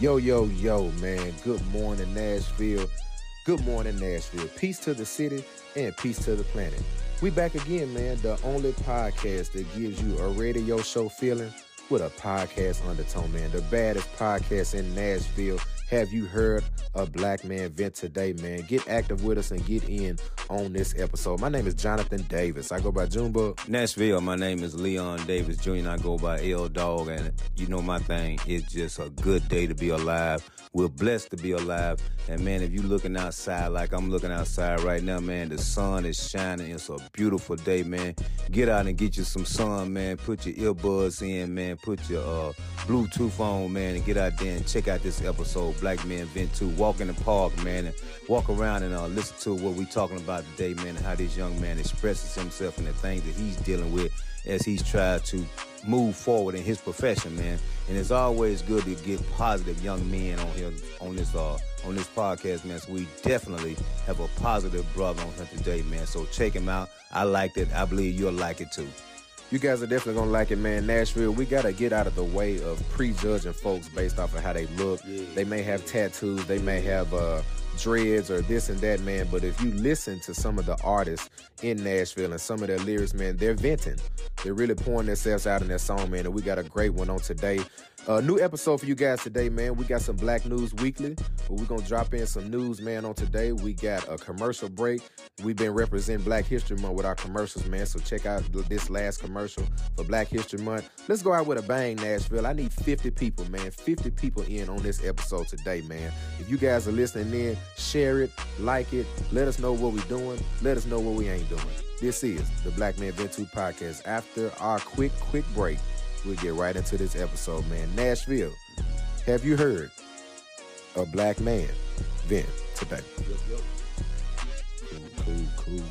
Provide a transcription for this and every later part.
Yo, yo, yo, man. Good morning, Nashville. Good morning, Nashville. Peace to the city and peace to the planet. We back again, man. The only podcast that gives you a radio show feeling with a podcast undertone, man. The baddest podcast in Nashville. Have you heard a black man vent today, man? Get active with us and get in on this episode. My name is Jonathan Davis. I go by Junebug. Nashville, my name is Leon Davis Jr. I go by L Dog, and you know my thing. It's just a good day to be alive. We're blessed to be alive, and man, if you looking outside like I'm looking outside right now, man, the sun is shining. It's a beautiful day, man. Get out and get you some sun, man. Put your earbuds in, man. Put your uh, Bluetooth on, man, and get out there and check out this episode, Black Men Vent Too. Walk in the park, man, and walk around and uh, listen to what we talking about today, man, and how this young man expresses himself and the things that he's dealing with as he's tried to move forward in his profession, man. And it's always good to get positive young men on here on this uh on this podcast, man. So we definitely have a positive brother on here today, man. So check him out. I liked it. I believe you'll like it too. You guys are definitely gonna like it, man. Nashville, we gotta get out of the way of prejudging folks based off of how they look. Yeah. They may have tattoos, they may have uh dreads or this and that, man. But if you listen to some of the artists in Nashville and some of their lyrics, man, they're venting. They're really pouring themselves out in their song, man. And we got a great one on today. A uh, new episode for you guys today, man. We got some Black News Weekly, but we're gonna drop in some news, man, on today. We got a commercial break. We've been representing Black History Month with our commercials, man. So check out this last commercial for Black History Month. Let's go out with a bang, Nashville. I need 50 people, man. 50 people in on this episode today, man. If you guys are listening in, share it, like it, let us know what we're doing, let us know what we ain't doing. This is the Black Man Vent Too podcast. After our quick, quick break, we'll get right into this episode, man. Nashville, have you heard a black man vent today? Cool, cool, cool.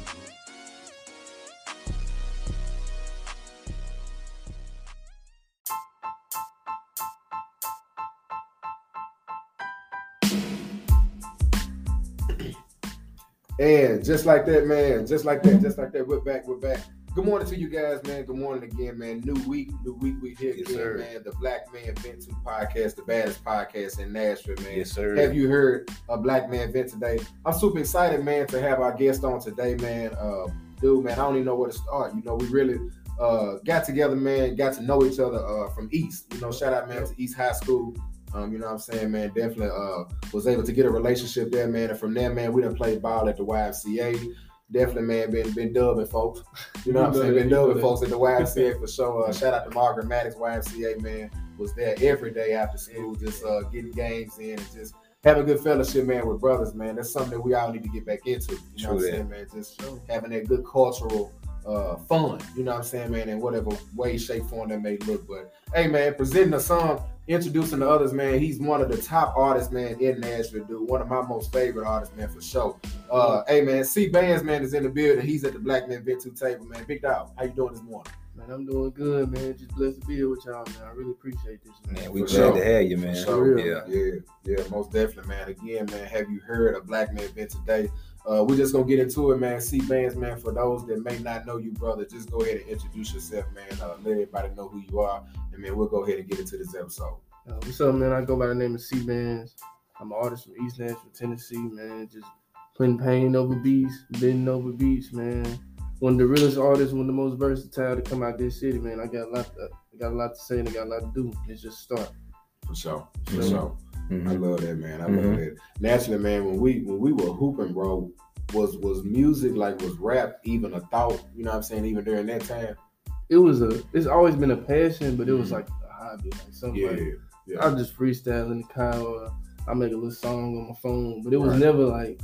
And just like that, man, just like that, just like that, we're back, we're back. Good morning to you guys, man. Good morning again, man. New week, new week, we here Yes, again, sir. man. The Black Man Vent Too podcast, the baddest podcast in Nashville, man. Yes, sir. Have you heard a Black Man Vent today? I'm super excited, man, to have our guest on today, man. Uh, dude, man, I don't even know where to start. You know, we really uh, got together, man, got to know each other uh, from East. You know, shout out, man, to East High School. Um, you know what I'm saying, man? Definitely uh, was able to get a relationship there, man. And from there, man, we done played ball at the YMCA. Definitely, man, been been dubbing folks. You know what I'm saying? Been dubbing folks at the YMCA for sure. Uh, shout out to Margaret Maddox YMCA, man. Was there every day after school, just uh, getting games in and just having good fellowship, man, with brothers, man. That's something that we all need to get back into. You know what I'm True saying, man? Just having that good cultural uh, fun. You know what I'm saying, man? In whatever way, shape, form that may look. But hey, man, presenting a song, introducing the others, man. He's one of the top artists, man, in Nashville, dude. One of my most favorite artists, man, for sure. Uh, hey, man, CBandz, man, is in the building. He's at the Black Man Vent Too table, man. Big dog, how you doing this morning? Man, I'm doing good, man. Just blessed to be here with y'all, man. I really appreciate this, man. Man, we For glad sure. to have you, man. So, real. yeah. yeah, yeah, most definitely, man. Again, man, have you heard of Black Man Event today? Uh, we're just gonna get into it, man. CBandz, man. For those that may not know you, brother, just go ahead and introduce yourself, man. Uh, let everybody know who you are, and man, we'll go ahead and get into this episode. Uh, what's up, man? I go by the name of CBandz. I'm an artist from East Nashville, Tennessee, man. Just putting pain over beats, bending over beats, man. One of the realest artists, one of the most versatile to come out this city, man. I got a lot, to, I got a lot to say and I got a lot to do. It's just start. For sure, for Mhm. Sure. I love that, man. I Mhm. love that. Naturally, man, when we when we were hooping, bro, was was music like was rap even a thought? You know what I'm saying? Even during that time. It was a, it's always been a passion, but it was Mhm. like a hobby, like something. Yeah, like, yeah. I just freestyle in the car. Or I make a little song on my phone, but it was Right. never like.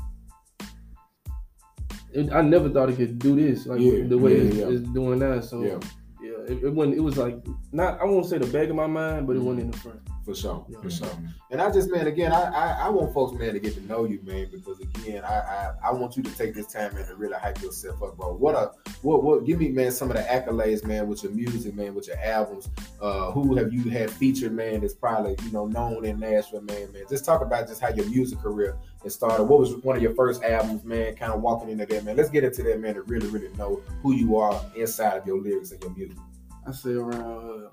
It, I never thought it could do this like Yeah, the way yeah, it's, yeah. it's doing now. So yeah, yeah, it, it wasn't. It was like not. I won't say the back of my mind, but it wasn't in the front. For sure, Yeah. for sure. And I just, man, again, I, I I want folks, man, to get to know you, man, because again, I, I I want you to take this time, man, to really hype yourself up, bro. What a what what give me, man, some of the accolades, man, with your music, man, with your albums. Uh, who have you had featured, man? That's probably you know known in Nashville, man, man. Just talk about just how your music career has started. What was one of your first albums, man? Kind of walking into that, man. Let's get into that, man, to really really know who you are inside of your lyrics and your music. I say around uh,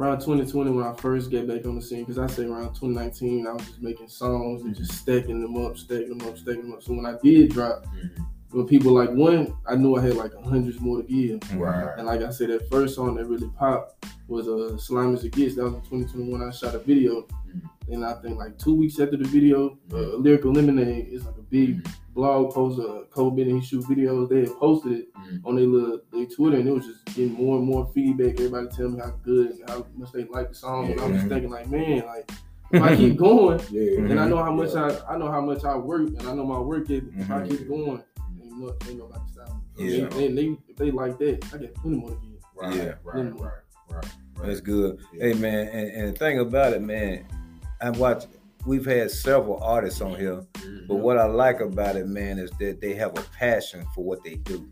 around 2020 when I first get back on the scene, because I say around 2019 I was just making songs and just stacking them up, stacking them up, stacking them up. So when I did drop, Mhm. when people like one, I knew I had like hundreds more to give. Right. And like I said, that first song that really popped was uh, "Slime As It Gets." That was in 2021. I shot a video, Mhm. and I think like two weeks after the video, uh, Lyrical Lemonade is like a big blog post. Uh, Cole Bennett he shoot videos. They had posted it Mhm. on their little their Twitter, and it was just getting more and more feedback. Everybody telling me how good, and how much they like the song. And I was just thinking like, man, like if I keep going, Yeah. and I know how Yeah. much I I know how much I work, and I know my work ethic. If I keep going, ain't, no, ain't nobody stopping me. Yeah. They, they, if they like that, I get plenty more to give. Right, Yeah. right, right, right, right. That's good. Yeah. Hey man, and, and the thing about it, man, I watch. We've had several artists on here, but mm-hmm. what I like about it, man, is that they have a passion for what they do.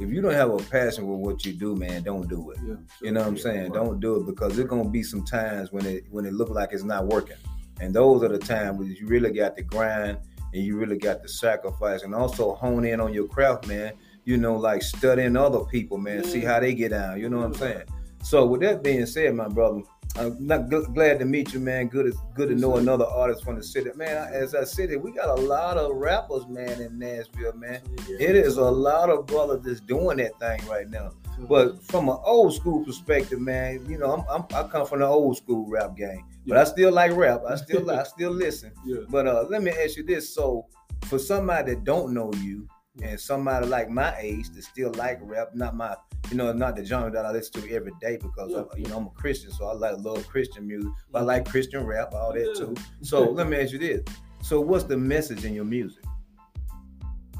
If you don't have a passion for what you do, man, don't do it. Yeah, You know what I'm Yeah, saying? right. Don't do it because there's gonna be some times when it when it look like it's not working, and those are the times when you really got to grind and you really got to sacrifice and also hone in on your craft, man. You know, like studying other people, man, see how they get down. You know what I'm saying? So with that being said, my brother, I'm not gl- glad to meet you, man. Good, good to know another artist from the city, man. As I said, we got a lot of rappers, man, in Nashville, man. It is a lot of brothers that's doing that thing right now. But from an old school perspective, man, you know, I'm, I'm, I come from the old school rap game, but I still like rap. I still I still listen. yeah, But uh, let me ask you this: so for somebody that don't know you and somebody like my age that still like rap, not my, you know, not the genre that I listen to every day because Yeah. uh, you know I'm a Christian, so I like love Christian music. But I like Christian rap, all that too. So let me ask you this: so what's the message in your music?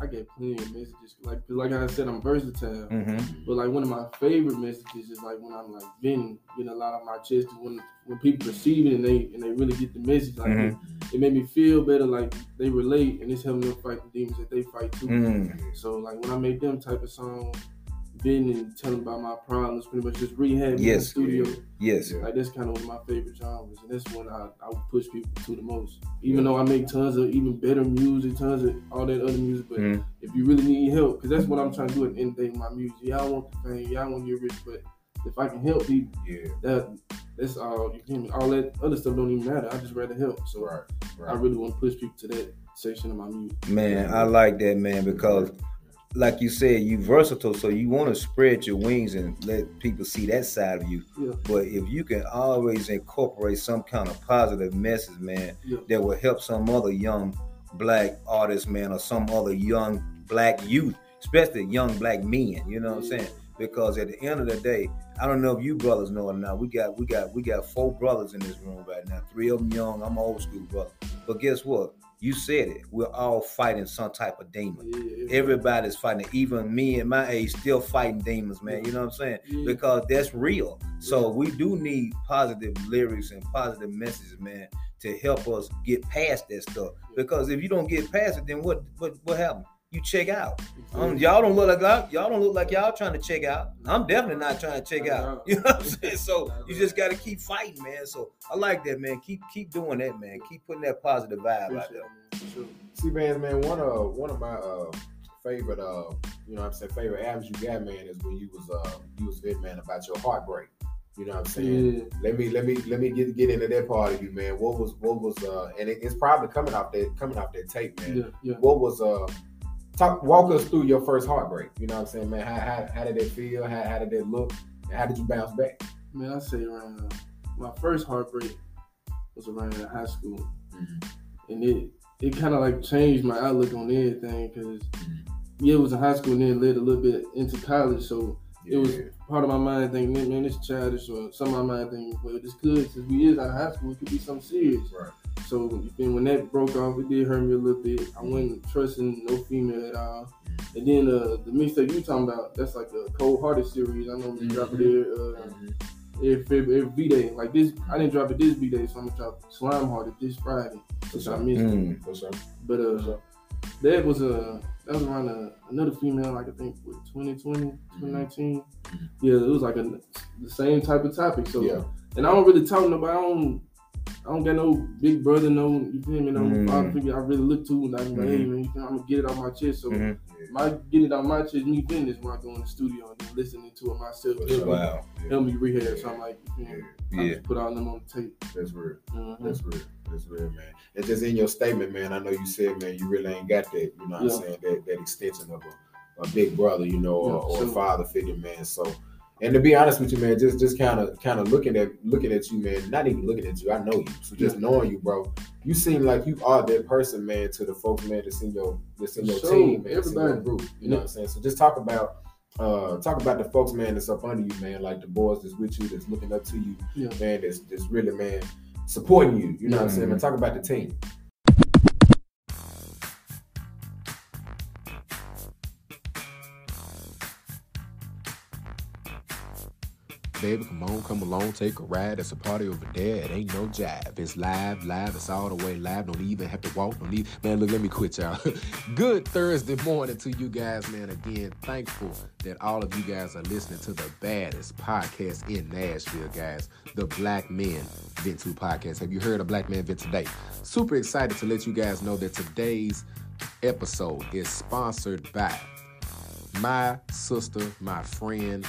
I get plenty of messages. Like, like I said, I'm versatile. Mm-hmm. But like one of my favorite messages is like when I'm like venting, getting a lot of my chest. When when people perceive it and they and they really get the message, like Mhm. it, it made me feel better. Like they relate and it's helping them fight the demons that they fight too. Mm. So like when I make them type of songs, venting and telling about my problems, pretty much just rehab in the studio. Yes. Like that's kind of one of my favorite genres, and that's when I, I push people to the most. Even though I make tons of even better music, tons of all that other music, but Mhm. if you really need help, because that's what I'm trying to do at the end of the day with my music. Yeah, I want the fame, yeah, I want to get rich, but if I can help people, Yeah. that that's all. You can me All that other stuff don't even matter. I just rather help. So Right. I really want to push people to that section of my music. Man, I like that, man, because like you said, you versatile, so you want to spread your wings and let people see that side of you. Yeah. But if you can always incorporate some kind of positive message, man, Yeah. that will help some other young black artist, man, or some other young black youth, especially young black men, you know what I'm saying? Because at the end of the day, I don't know if you brothers know it now. We got we got we got four brothers in this room right now. Three of them young. I'm an old school brother. But guess what? You said it. We're all fighting some type of demon. Yeah, Everybody's fighting. Even me at my age still fighting demons, man. You know what I'm saying? yeah. Because that's real. So we do need positive lyrics and positive messages, man, to help us get past that stuff. Because if you don't get past it, then what what what happened? You check out. Um, y'all don't look like y'all, y'all don't look like y'all trying to check out. I'm definitely not trying to check out. You know what I'm saying? So you just got to keep fighting, man. So I like that, man. Keep keep doing that, man. Keep putting that positive vibe For out there. sure. See, man, man, one of one of my uh favorite uh you know what I'm saying favorite albums you got, man, is when you was uh you was good man about your heartbreak. You know what I'm saying? Yeah. Let me let me let me get get into that part of you, man. What was what was uh and it, it's probably coming off that coming off that tape, man. Yeah, yeah. What was uh talk walk us through your first heartbreak? You know what I'm saying, man? How how, how did it feel? How, how did it look? How did you bounce back? Man, I say around my first heartbreak was around high school, mm-hmm. and it it kind of like changed my outlook on everything because mm-hmm. yeah, it was in high school and then led a little bit into college, so it was part of my mind thinking, man, man, this childish, or some of my mind thinking, well, this could since we is out of high school, it could be something serious. Right. So you think when that broke off, it did hurt me a little bit. I wasn't trusting no female at all. And then uh, the mixtape you talking about, that's like a cold hearted series. I normally drop it there uh, every, every, every V day. Like this, I didn't drop it this V day, so I'm gonna drop Slime Hearted this Friday, since I missed it. Mm. For sure. But uh, that was a that was around a, another female, like I think with 2020, 2019. Yeah, it was like a, the same type of topic. So Yeah. and I don't really talk to nobody. I don't I don't got no big brother, no you feel me, no Mm. father figure I really look to, and I'm like, hey Mhm. man, I'm gonna get it off my chest. So Mhm. my getting it out my chest, me business when I go in the studio and then listening to it myself, help, sure. me, Wow. help me rehab. So I'm like, you know, Yeah, I Yeah. just put all them on the tape. that's real. Mhm. That's real. That's real, man. And just in your statement, man, I know you said, man, you really ain't got that, you know what Yeah. I'm saying, that, that extension of a, a big brother, you know, Yeah, or, or sure. a father figure, man. So and to be honest with you, man, just just kind of kind of looking at looking at you, man, not even looking at you, I know you. So just knowing you, bro, you seem like you are that person, man, to the folks, man, that's in your that's in your Sure, team, man, in your everybody. group. You know what I'm saying? So just talk about uh talk about the folks, man, that's up under you, man, like the boys that's with you, that's looking up to you, Yeah. man, that's that's really, man, supporting you. You know what I'm saying? Man, talk about the team. Baby, come on, come along, take a ride. It's a party over there. It ain't no jive. It's live, live. It's all the way live. Don't even have to walk. Don't even. Man, look, let me quit y'all. Good Thursday morning to you guys, man. Again, thankful that all of you guys are listening to the baddest podcast in Nashville, guys. The Black Men Vent Too podcast. Have you heard of Black Men Vent Today? Super excited to let you guys know that today's episode is sponsored by my sister, my friend,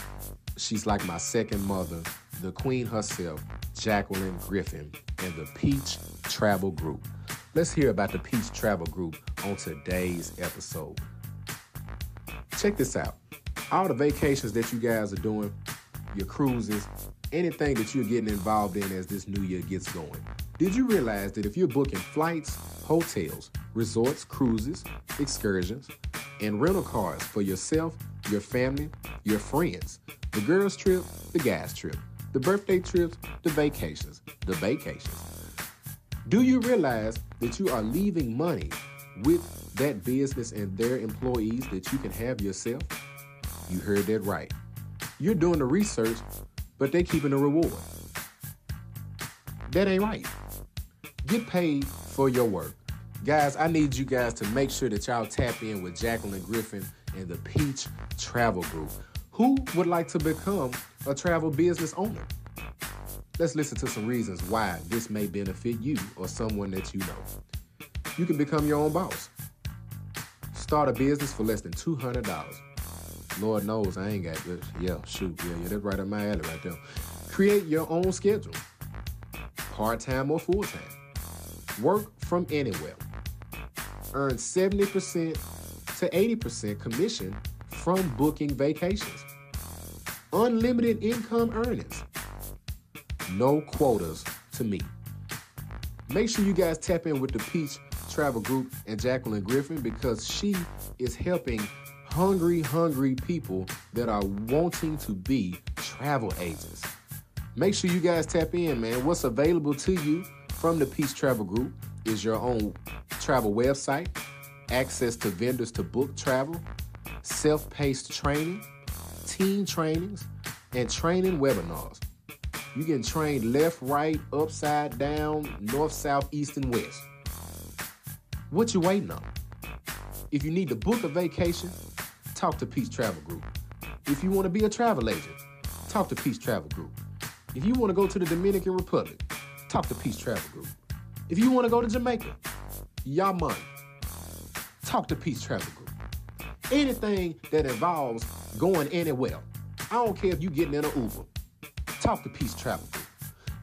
she's like my second mother, the queen herself, Jacqueline Griffin, and the Peach Travel Group. Let's hear about the Peach Travel Group on today's episode. Check this out. All the vacations that you guys are doing, your cruises, anything that you're getting involved in as this new year gets going. Did you realize that if you're booking flights, hotels, resorts, cruises, excursions, and rental cars for yourself, your family, your friends, the girls' trip, the guys' trip, the birthday trips, the vacations, the vacations. Do you realize that you are leaving money with that business and their employees that you can have yourself? You heard that right. You're doing the research, but they're keeping the reward. That ain't right. Get paid for your work. Guys, I need you guys to make sure that y'all tap in with Jacqueline Griffin and the Peach Travel Group. Who would like to become a travel business owner? Let's listen to some reasons why this may benefit you or someone that you know. You can become your own boss. Start a business for less than $200. Lord knows I ain't got this. Yeah, shoot. Yeah, yeah, that's right up my alley right there. Create your own schedule, part time or full time. Work from anywhere. Earn 70% to 80% commission from booking vacations. Unlimited income earnings. No quotas to meet. Make sure you guys tap in with the Peach Travel Group and Jacqueline Griffin because she is helping hungry, hungry people that are wanting to be travel agents. Make sure you guys tap in, man. What's available to you from the Peace Travel Group is your own travel website, access to vendors to book travel, self paced training, team trainings, and training webinars. You can train left, right, upside down, north, south, east, and west. What you waiting on? If you need to book a vacation, talk to Peace Travel Group. If you want to be a travel agent, talk to Peace Travel Group. If you want to go to the Dominican Republic, talk to Peace Travel Group. If you want to go to Jamaica, y'all money, talk to Peace Travel Group. Anything that involves going anywhere, I don't care if you getting in an Uber, talk to Peace Travel Group.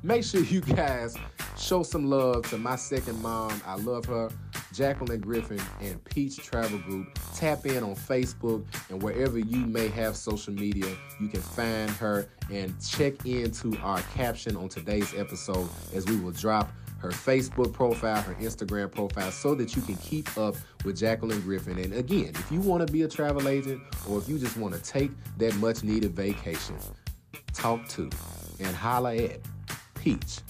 Make sure you guys show some love to my second mom. I love her, Jacqueline Griffin and Peach Travel Group. Tap in on Facebook and wherever you may have social media, you can find her and check into our caption on today's episode as we will drop her Facebook profile, her Instagram profile, so that you can keep up with Jacqueline Griffin. And again, if you want to be a travel agent or if you just want to take that much needed vacation, talk to and holla at Peach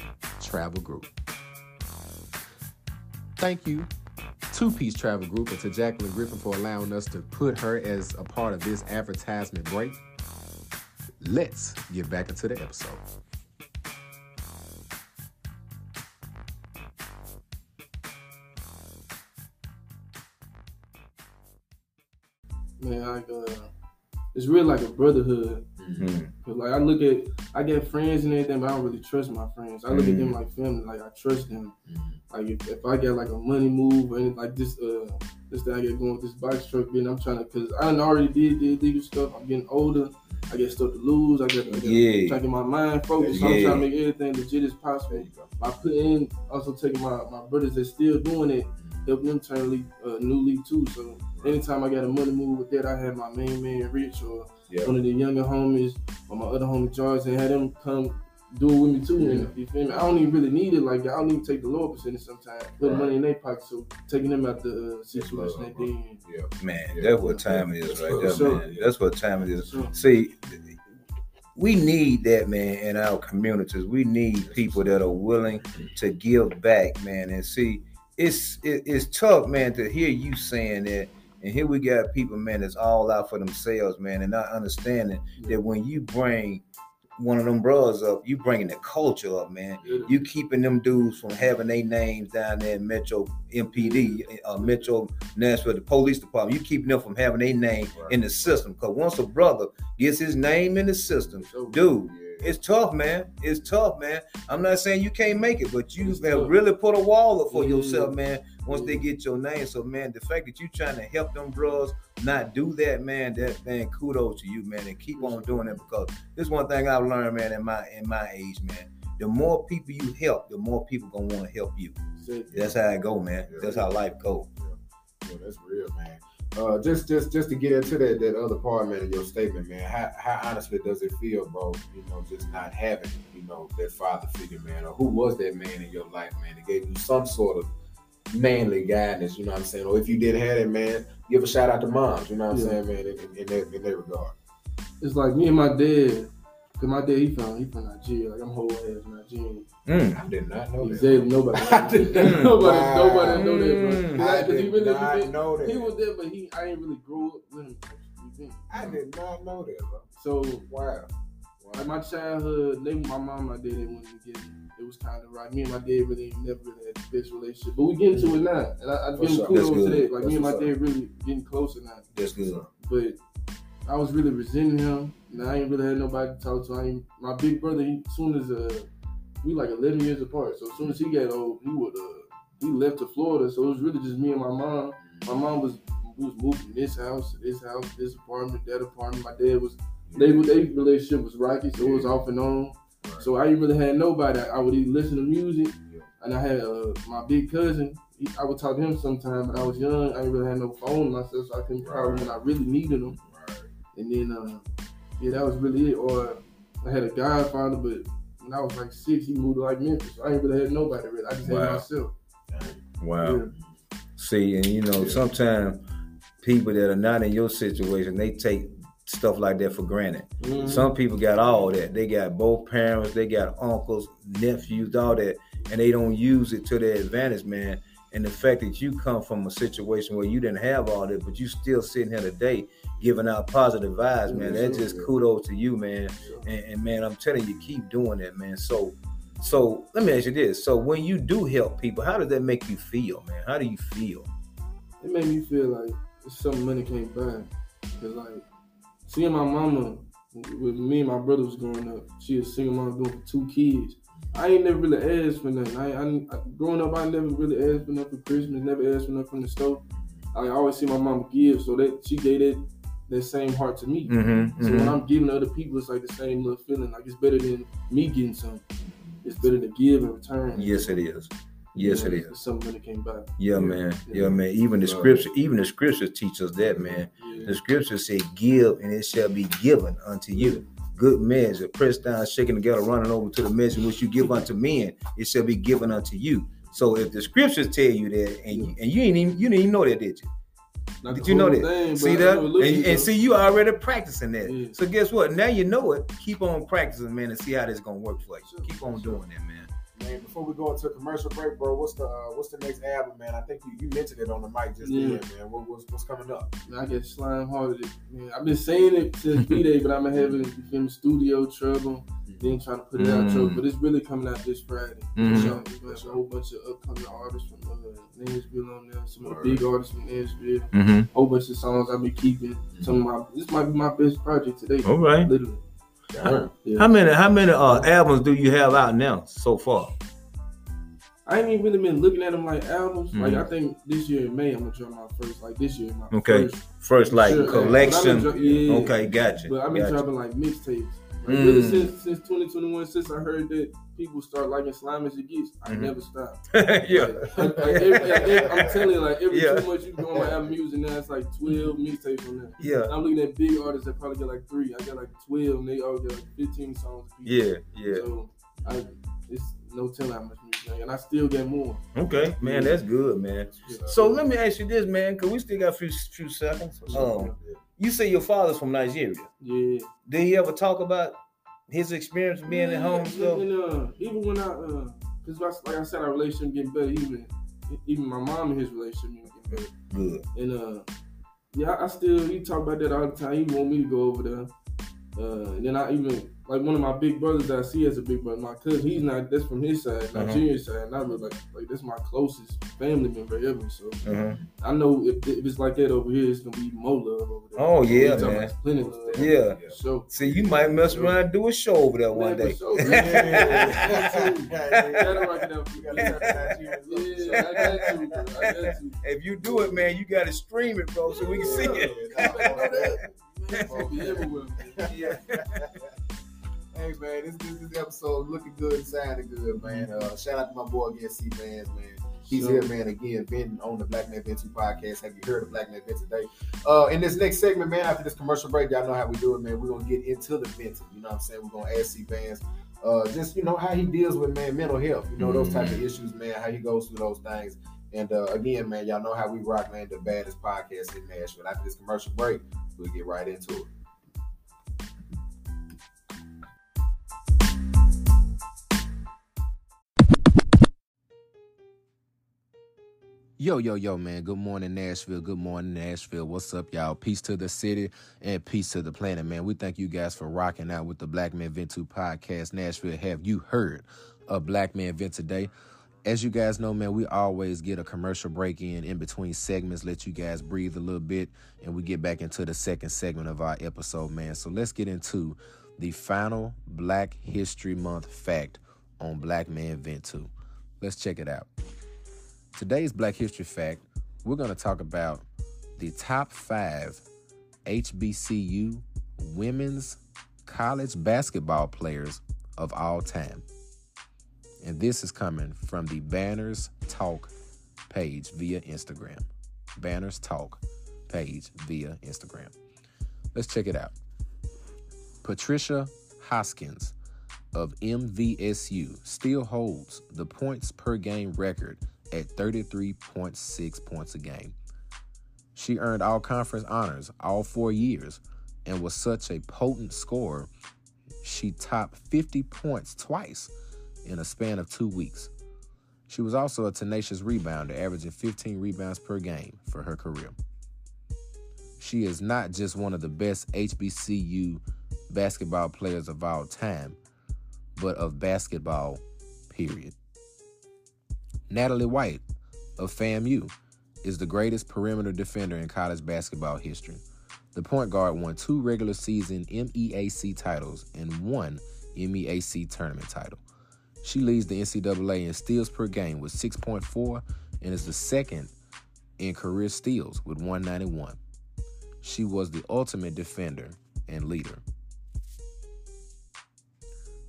Travel Group. Thank you to Peach Travel Group and to Jacqueline Griffin for allowing us to put her as a part of this advertisement break. Let's get back into the episode. Man, like uh, it's real like a brotherhood Mm. Cause like I look at, I get friends and everything, but I don't really trust my friends. I look at them like family, like I trust them. Like if, if I get like a money move or anything like this, uh, this thing I get going with this box truck, then I'm trying to, cause I already did the illegal stuff. I'm getting older. I get stuff to lose. I get, I got Yeah. trying to get my mind focused. So I'm trying to make everything legit as possible. By putting in, also taking my, my brothers that's still doing it, helping them turn league, uh, new league too. So anytime I got a money move with that, I have my main man Rich or Yeah. one of the younger homies or my other homie George and had them come do it with me too. Yeah. And you feel me? I don't even really need it like that. I don't even take the lower percentage sometimes. Put Right. money in their pocket. So taking them out the uh, situation love, that bro. they in. Yeah. Man, Yeah. that's what time it is right there, Sure. man. That's what time it is. Sure. See, we need that, man, in our communities. We need people that are willing to give back, man. And see, it's it, it's tough, man, to hear you saying that. And here we got people, man, that's all out for themselves, man, and not understanding that when you bring one of them brothers up, you bringing the culture up, man. You keeping them dudes from having their names down there in Metro MPD, uh, Metro Nashville, the police department. You keeping them from having their name in the system. Because once a brother gets his name in the system, dude, it's tough, man. It's tough, man. I'm not saying you can't make it, but you have really put a wall up for Yeah. yourself, man. Once they mm-hmm. get your name, so man, the fact that you trying to help them bros not do that, man, that man, kudos to you, man, and keep on doing it because this one thing I've learned, man, in my in my age, man. The more people you help, the more people gonna want to help you. That's how it go, man. That's how life go. Yeah, that's real, man. Uh, just, just, just to get into that, that other part, man, of your statement, man. How, how honestly does it feel, bro? You know, just not having, you know, that father figure, man, or who was that man in your life, man, that gave you some sort of manly guidance. You know what I'm saying? Or if you did have it, man, give a shout out to moms. You know what I'm Yeah. saying, man, in, in, in that in that regard. It's like me and my dad. Cause my dad, he from he from Nigeria. Like I'm whole ass Nigerian. Mm. I did not know that. Exactly. Nobody. I nobody. Wow. Nobody know that, bro. Mm. Cause I I- 'cause he did really, not he, know that. he was there, but he I ain't really grew up with him. You? I did not know that, bro. So Wow. like my childhood, they my mom, and my dad, they wanted to get me. It was kind of right. Me and my dad really never really had the best relationship, but we get into it now, and I, I For give him sure. kudos That's to good. that. Like me and my dad what's really getting closer now. That's good. But I was really resenting him, and I ain't really had nobody to talk to. I ain't, my big brother, he soon as uh we like 11 years apart, so as soon as he got old, he would uh he left to Florida, so it was really just me and my mom. My mom was was moving from this house to this house, this apartment, that apartment. My dad was they they relationship was rocky, so it was off and on. So I really had nobody. I would either listen to music, and I had uh, my big cousin. He, I would talk to him sometime, but I was young. I didn't really have no phone myself, so I couldn't call him when I really needed him. Right. And then, uh, yeah, that was really it. Or I had a godfather, but when I was like six, he moved to like Memphis. So I ain't really had nobody really. I just Wow. had myself. Wow. Yeah. See, and you know, Yeah. sometimes people that are not in your situation, they take stuff like that for granted. Mhm. Some people got all that. They got both parents, they got uncles, nephews, all that, and they don't use it to their advantage, man. And the fact that you come from a situation where you didn't have all that, but you still sitting here today giving out positive vibes, man. That's just kudos to you, man. And, and man, I'm telling you, keep doing that, man. So, so let me ask you this: so when you do help people, how does that make you feel, man? How do you feel? It made me feel like it's something money can't buy. Cause like seeing my mama with me and my brother was growing up, she was single mom doing two kids. I ain't never really asked for nothing. I, I, I growing up, I never really asked for nothing for Christmas. Never asked for nothing from the store. I always see my mom give, so that she gave that that same heart to me. Mm-hmm. So when I'm giving other people, it's like the same little feeling. Like it's better than me getting something. It's better to give and return. Yes, it is. Yes, it. It's something that came back. Yeah, Yeah. man. Yeah. Yeah, man. Even the scripture, even the scriptures teach us that, man. Yeah. The scripture say, "Give, and it shall be given unto you." Good measure, pressed down, shaking together, running over to the measure which you give unto men, it shall be given unto you. So if the scriptures tell you that, and you, and you ain't even you didn't even know that, did you? Not Did you know that? thing, see that? know it looks And, and see, you already practicing that. Yeah. So guess what? Now you know it. Keep on practicing, man, and see how this gonna work for you. Sure, Keep on doing that, man. Man, before we go into a commercial break, bro, what's the uh, what's the next album, man? I think you, you mentioned it on the mic just Yeah. then, man. What, what's what's coming up? I get slime hearted. Man, I've been saying it since B Day, but I'm having you feel me, studio trouble. Then trying to put it out Mm. trouble, but it's really coming out this Friday. Mhm. So we got a whole bunch of upcoming artists from uh, Nashville on there, some of the big artists from Nashville. Mm-hmm. Whole bunch of songs I've been keeping. Some of my this might be my best project today. All right. Literally. Yeah. How many how many uh, albums do you have out now so far? I ain't even really been looking at them like albums. Like Mhm. I think this year in May I'm gonna drop my first. Like this year, my Okay. first. First like Sure, collection. but I've dro- yeah. Okay, gotcha. But I've been gotcha. dropping like mixtapes. Like Mm. really since since 2021, since I heard that people start liking slime as it gets, I Mhm. never stopped. yeah. Like, like, every, like, every- I'm telling you, like every Yeah. two months you go on my Apple Music now, it's like 12 mixtapes on that. Yeah. I'm looking at big artists that probably get like three. I got like 12, and they all get like 15 songs. apiece. Yeah. Yeah. So I, it's no telling how much music, and I still get more. Okay, man, that's good, man. So let me ask you this, man, because we still got a few, few seconds. Um, you say your father's from Nigeria. Yeah. Did he ever talk about his experience being at home? Yeah, So And, uh, even when I, uh, cause like I said, our relationship getting better. Even, even my mom and his relationship getting better. good. And uh, yeah, I, I still he talk about that all the time. He want me to go over there. Uh, and then I even like one of my big brothers that I see as a big brother, my cousin. He's not that's from his side, Uh-huh. Nigerian side. And I look like like that's my closest family member ever. So Uh-huh. I know if, if it's like that over here, it's gonna be more love over there. Oh, yeah, man. about Plenty of love. Yeah. So See, you might mess around and do a show over there one day. sure, man. Gotta rock it out for you. Yeah, I got you, bro. I got you. If you do it, man, you got to stream it, bro, so we can see it. Man, it's gonna be everywhere. Yeah. Hey man, this, this this episode looking good and sounding good, man. Uh, shout out to my boy again, CBandz, man. He's Sure. here, man, again, venting on the Black Man Vent Too podcast. Have you heard of Black Man Vent today? Uh, in this next segment, man, after this commercial break, y'all know how we do it, man. We're gonna get into the venting. You know what I'm saying? We're gonna ask CBandz, uh, just you know how he deals with man mental health. You know those type of issues, man. How he goes through those things. And uh, again, man, y'all know how we rock, man. The baddest podcast in Nashville. After this commercial break, we'll get right into it. Yo, yo, yo, man. Good morning, Nashville. Good morning, Nashville. What's up, y'all? Peace to the city and peace to the planet, man. We thank you guys for rocking out with the Black Man Vent Too podcast. Nashville, have you heard of Black Man Vent today? As you guys know, man, we always get a commercial break in in between segments, let you guys breathe a little bit, and we get back into the second segment of our episode, man. So let's get into the final Black History Month fact on Black Man Vent Too. Let's check it out. Today's Black History Fact, we're going to talk about the top five HBCU women's college basketball players of all time. And this is coming from the Banners Talk page via Instagram. Banners Talk page via Instagram. Let's check it out. Patricia Hoskins of MVSU still holds the points per game record at 33.6 points a game. She earned all conference honors all four years and was such a potent scorer, she topped 50 points twice in a span of two weeks. She was also a tenacious rebounder, averaging 15 rebounds per game for her career. She is not just one of the best HBCU basketball players of all time, but of basketball, period. Natalie White of FAMU is the greatest perimeter defender in college basketball history. The point guard won two regular season MEAC titles and one MEAC tournament title. She leads the NCAA in steals per game with 6.4 and is the second in career steals with 191. She was the ultimate defender and leader.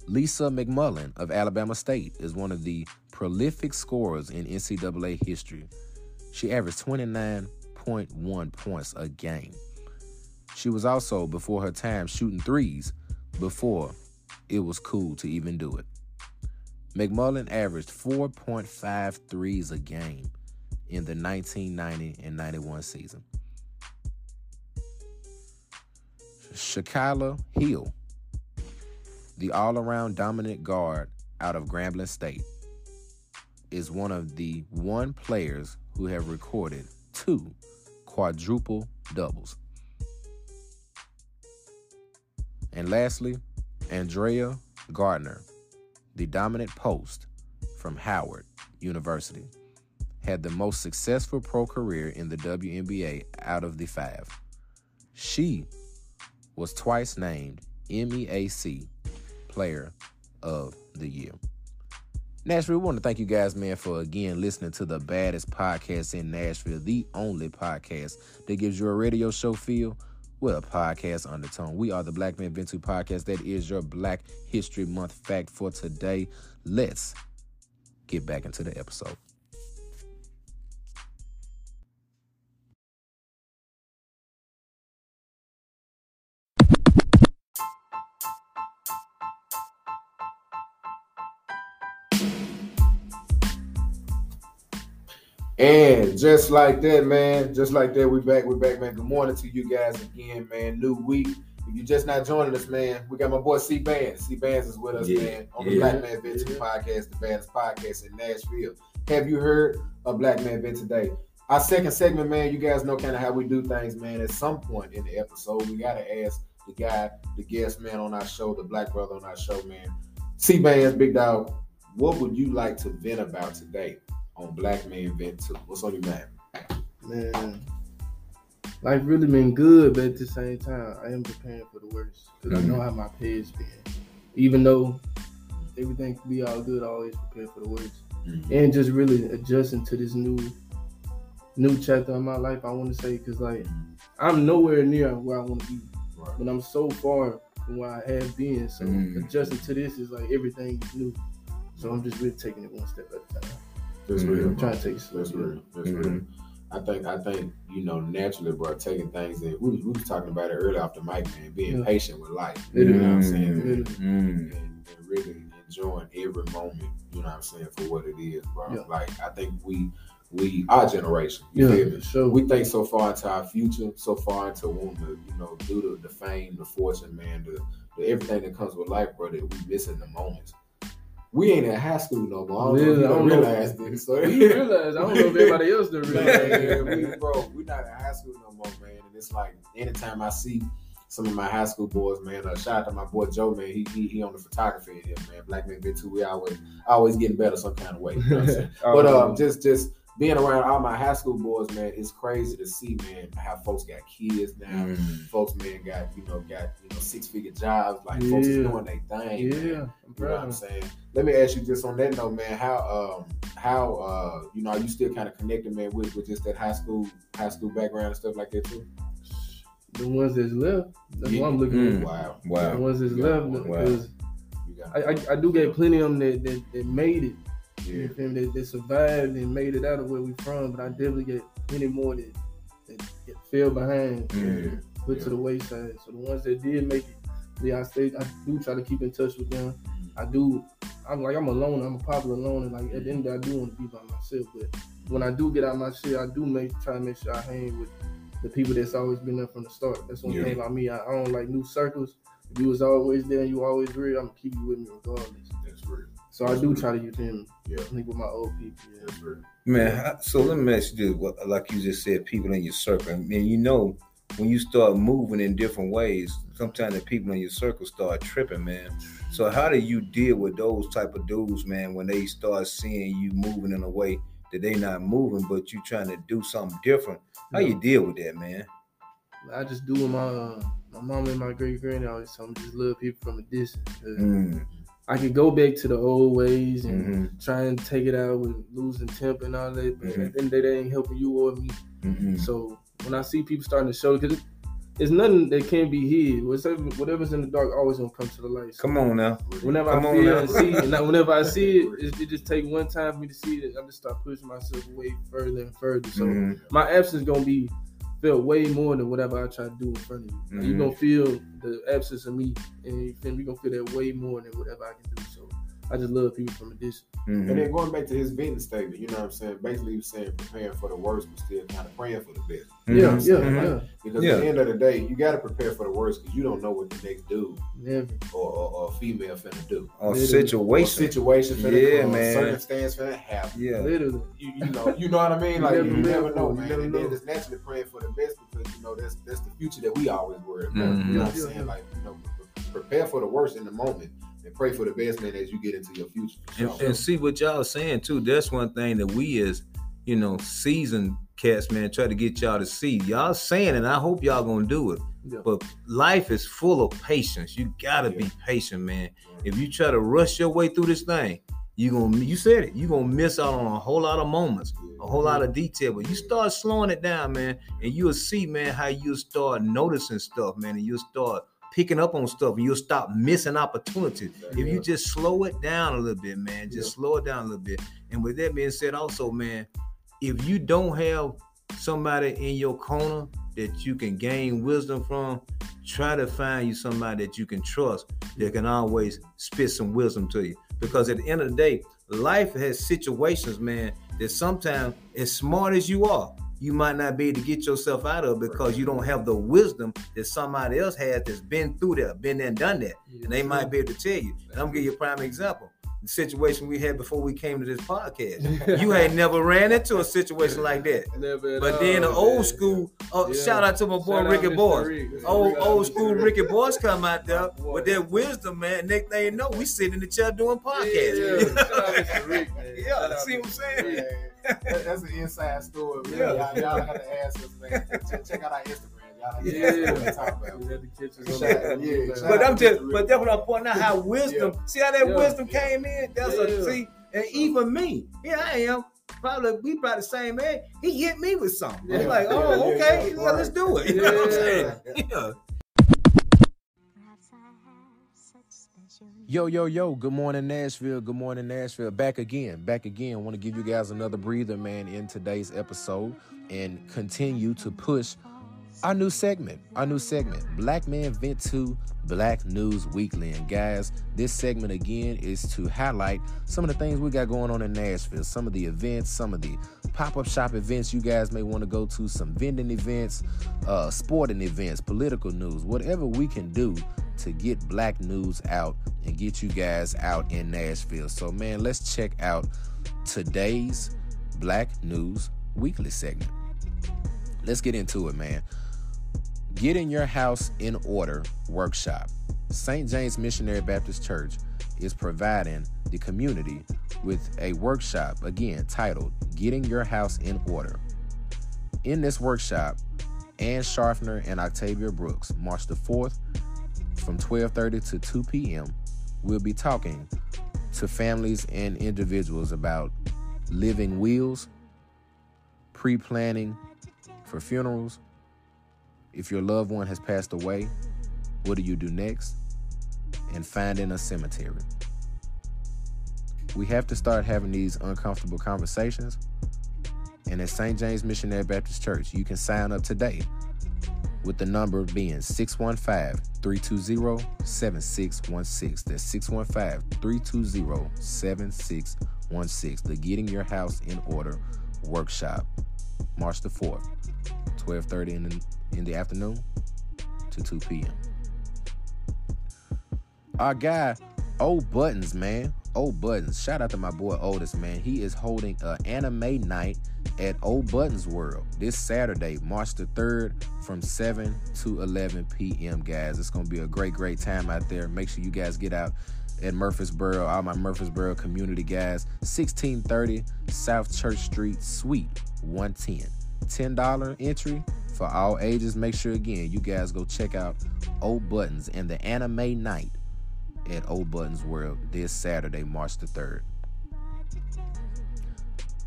Lisa McMullen of Alabama State is one of the prolific scorers in NCAA history. She averaged 29.1 points a game. She was also, before her time, shooting threes before it was cool to even do it. McMullen averaged 4.5 threes a game in the 1990 and 91 season. Shakyla Hill, the all around dominant guard out of Grambling State, is one of the one players who have recorded two quadruple doubles. And lastly, Andrea Gardner, the dominant post from Howard University, had the most successful pro career in the WNBA out of the five. She was twice named MEAC Player of the Year. Nashville, we want to thank you guys, man, for again listening to the baddest podcast in Nashville, the only podcast that gives you a radio show feel with a podcast undertone. We are the Black Men Vent Too Podcast. That is your Black History Month fact for today. Let's get back into the episode. And just like that, man, just like that, we back, we back, man. Good morning to you guys again, man. New week. If you're just not joining us, man, we got my boy CBandz. C Bands is with us, Yeah, man, on the yeah. Black Man Vent Yeah. podcast, the baddest podcast in Nashville. Have you heard of Black Man Vent today? Our second segment, man, you guys know kind of how we do things, man. At some point in the episode, we gotta ask the guy, the guest man on our show, the black brother on our show, man. CBandz, Big Dog, what would you like to vent about today on Black Man Vent Too? What's on your mind? Man, life really been good, but at the same time, I am preparing for the worst because I know mm-hmm. how my pay's been. Even though everything can be all good, I always prepare for the worst, mm-hmm. and just really adjusting to this new, new chapter in my life. I want to say because like mm-hmm. I'm nowhere near where I want to be, Right. but I'm so far from where I have been. So Mm. adjusting to this is like everything is new. So I'm just really taking it one step at a time. That's Mhm. real. I'm trying to take slow. That's real. That's Mhm. real. I think I think you know naturally, bro. Taking things in. We, we was talking about it earlier off the mic, man. Being Yeah. patient with life. It You know what I'm saying? It man? Mm. And, and really enjoying every moment. You know what I'm saying for what it is, bro. Yeah. Like I think we we our generation. You Yeah, feel me? sure. We think so far into our future, so far into wanting to, you know, do the, the fame, the fortune, man, the, the everything that comes with life, bro, that we missing the moments. We ain't in high school no more. I don't know if you I don't don't know. realize this. So We realize I don't know if everybody else does Man, realize. we, bro, we not in high school no more, man. And it's like anytime I see some of my high school boys, man, uh, shout out to my boy Joe, man. He he, he on the photography here, man. Black man been too. We always always getting better some kind of way. You know what I'm saying? but um, just just being around all my high school boys, man, it's crazy to see, man, how folks got kids now. Mm. Folks, man, got you know got you know six figure jobs. Like folks is doing their thing. yeah, I'm You know what. I'm saying? Let me ask you just on that note, man. How um how uh you know are you still kind of connected, man, with, with just that high school high school background and stuff like that too? The ones that's left, that's Yeah. what I'm looking Mm. at. Wow, wow. The ones that's left Wow. because got I, I, I do get plenty of them that, that, that made it. Yeah. You feel me? That, that survived and made it out of where we from. But I definitely get many more that, that get fell behind, put Yeah. to the wayside. So the ones that did make it, yeah, I stay. I do try to keep in touch with them. Mm-hmm. I do. I'm like I'm alone. I'm a popular alone, and Like at the end, of the day, I do want to be by myself. But when I do get out my shit, I do make try to make sure I hang with the people that's always been there from the start. That's one Yeah. thing about me. I, I don't like new circles. If you was always there and you always real, I'm gonna keep you with me regardless. That's real. So I do try to use them. Yeah. Link with my old people. Yeah. Man, how- so let me ask you this: what, like you just said, people in your circle. I mean, you know, when you start moving in different ways, sometimes the people in your circle start tripping, man. So how do you deal with those type of dudes, man, when they start seeing you moving in a way that they not moving, but you trying to do something different? How you deal with that, man? I just do what my uh, my mom and my great granny always tell me just love people from a distance. Mm, I could go back to the old ways and mhm, try and take it out with losing temp and all that, but Mhm. at the end of the day, they ain't helping you or me. mhm. So when I see people starting to show, because it, it's nothing that can't be hid. Whatever, whatever's in the dark always gonna come to the light. So Come on now. whenever Come I feel and see, and I- whenever I see it, it, it just take one time for me to see it. I just start pushing myself away further and further. So Mhm. my absence gonna be felt way more than whatever I try to do in front of you. Like, You Mhm. gonna feel the absence of me, and you feel me? You gonna feel that way more than whatever I can do. So I just love people from a distance. Mhm. And then going back to his venting statement, you know what I'm saying? Basically, he was saying preparing for the worst, but still kind of praying for the best. Mhm. Yeah, yeah, Mhm. yeah. Because Yeah. at the end of the day, you got to prepare for the worst because you don't know what the next dude Never. or, or, or female finna do. Or Literally. Or situation. situation finna Yeah, come, man. circumstance finna happen. Yeah. Literally. You, you know, you know what I mean? You Like never you never know, You man. never and then know. just naturally praying for the best because you know that's that's the future that we always worry about. You know what I'm saying? yeah. Like you know, prepare for the worst in the moment and pray for the best, man, as you get into your future. For and, sure. and see what y'all saying too. That's one thing that we as you know seasoned cats, man, try to get y'all to see. Y'all saying, and I hope y'all gonna do it. Yeah. But life is full of patience. You gotta be patient, man. If you try to rush your way through this thing, you gonna you said it. You gonna miss out on a whole lot of moments, a whole lot of detail. But you start slowing it down, man, and you'll see, man, how you start noticing stuff, man, and you'll start picking up on stuff, and you'll stop missing opportunities. If you just slow it down a little bit, man, just slow it down a little bit. And with that being said, also, man, if you don't have somebody in your corner that you can gain wisdom from, try to find you somebody that you can trust that can always spit some wisdom to you. Because at the end of the day, life has situations, man, that sometimes, as smart as you are, you might not be able to get yourself out of because you don't have the wisdom that somebody else has that's been through that, been there and done that. And they might be able to tell you. And I'm gonna give you a prime example. The situation we had before we came to this podcast. You ain't never ran into a situation like that. Never But all, then the man. old school, oh, Yeah. shout out to my boy Shout Ricky. Rick. Old old school Rick. Ricky Boys come out there Boy. with their wisdom, man. Next thing you know, we sitting in the chair doing Yeah, podcasts. out Mr. Rick, man. Yeah, see what I'm saying? Yeah, that- that's an inside story. Man. Yeah. Y'all, y'all have to ask us, man. Check out our Instagram. Y'all Yeah. ask us what we talk about. We had to catch us on Shout out- that. yeah, But I'm just, but Rick. that's what I'm pointing out. How wisdom, see how that Yeah. wisdom came in. That's Yeah. a see, and even me, here I am. Probably we probably the same age. He hit me with something. I'm like, oh, yeah, okay, yeah. well, let's do it. You know what I'm saying? Yeah. Perhaps I have such special Yo, yo, yo, good morning, Nashville. Good morning, Nashville. Back again, back again. Want to give you guys another breather, man, in today's episode and continue to push our new segment, our new segment, Black Man Vent Too Black News Weekly. And guys, this segment again is to highlight some of the things we got going on in Nashville, some of the events, some of the pop-up shop events you guys may want to go to, some vending events, uh, sporting events, political news, whatever we can do to get black news out and get you guys out in Nashville. So man, let's check out today's Black News Weekly segment. Let's get into it, man. Getting Your House in Order workshop. St. James Missionary Baptist Church is providing the community with a workshop, again, titled Getting Your House in Order. In this workshop, Ann Sharfner and Octavia Brooks, March the 4th from 12:30 to 2 p.m. We'll be talking to families and individuals about living wills, pre-planning for funerals. If your loved one has passed away, what do you do next? And finding a cemetery. We have to start having these uncomfortable conversations. And at St. James Missionary Baptist Church, you can sign up today with the number being 615-320-7616. That's 615-320-7616. The Getting Your House in Order workshop, March the 4th, 12:30 in the, in the afternoon to 2 p.m. Our guy, Old Buttons, man. Old Buttons. Shout out to my boy Otis, man. He is holding an anime night at Old Buttons World this Saturday, March the 3rd, from 7 to 11 p.m., guys. It's going to be a great, great time out there. Make sure you guys get out at Murfreesboro, all my Murfreesboro community guys. 1630 South Church Street, Suite 110. $10 entry for all ages. Make sure, again, you guys go check out Old Buttons and the anime night at Old Buttons World this Saturday, March the 3rd.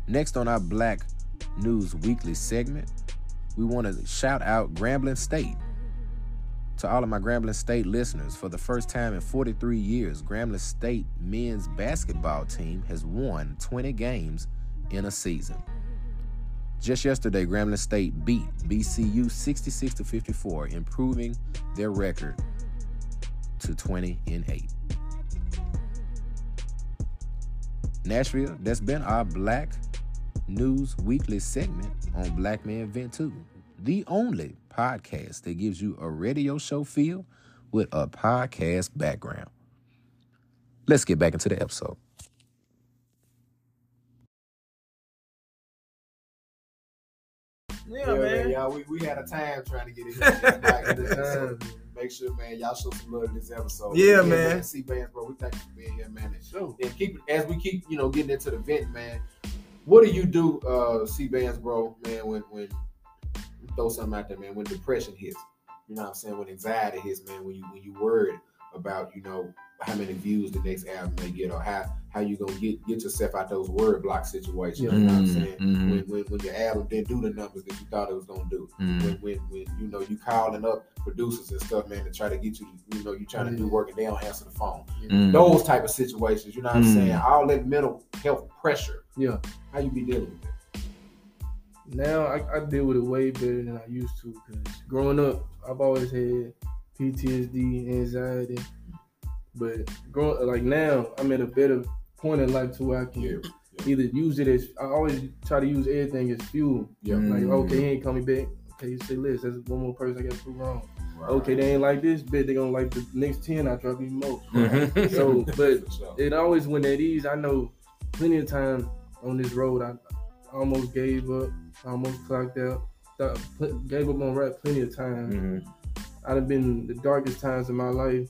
Next on our Black News Weekly segment, we want to shout out Grambling State. To all of my Grambling State listeners, for the first time in 43 years, Grambling State men's basketball team has won 20 games in a season. Just yesterday, Grambling State beat BCU 66 to 54, improving their record to 20 and 8. Nashville, that's been our Black News Weekly segment on Black Man Vent Too, the only podcast that gives you a radio show feel with a podcast background. Let's get back into the episode. We, we had a time trying to get in here. Make sure, man, y'all show some love in this episode. Yeah, Again, man. See, bands, bro, we thank you for being here, man. And Sure. and keep as we keep you know getting into the vent, man. What do you do, uh, CBandz, bro, man? When when throw something out there, man. When depression hits, You know what I'm saying? When anxiety hits, man, when you when you worried about, you know, how many views the next album may get or how how you gonna get get yourself out those word block situations. Yeah. You know what I'm Mhm, saying? mhm. When, when when your album didn't do the numbers that you thought it was gonna do. Mhm. When, when when you know you calling up producers and stuff, man, to try to get you to, you know, you trying to do work and they don't answer the phone. Mhm. Those type of situations, you know what I'm Mm. saying? All that mental health pressure. Yeah. How you be dealing with it? Now I, I deal with it way better than I used to because growing up, I've always had PTSD, anxiety. But growing like now, I'm at a better point in life to where I can Yeah. either use it as I always try to use everything as fuel. Yeah. Like, okay, he ain't coming back. Okay, you say list. That's one more person I got to wrong. Right. Okay, they ain't like this, but they gonna like the next ten I drop even more. Mhm. So, but sure. it always went at ease. I know plenty of time on this road, I almost gave up, I almost clocked out, Thought- gave up on rap plenty of times. Mhm. I'd have been the darkest times in my life,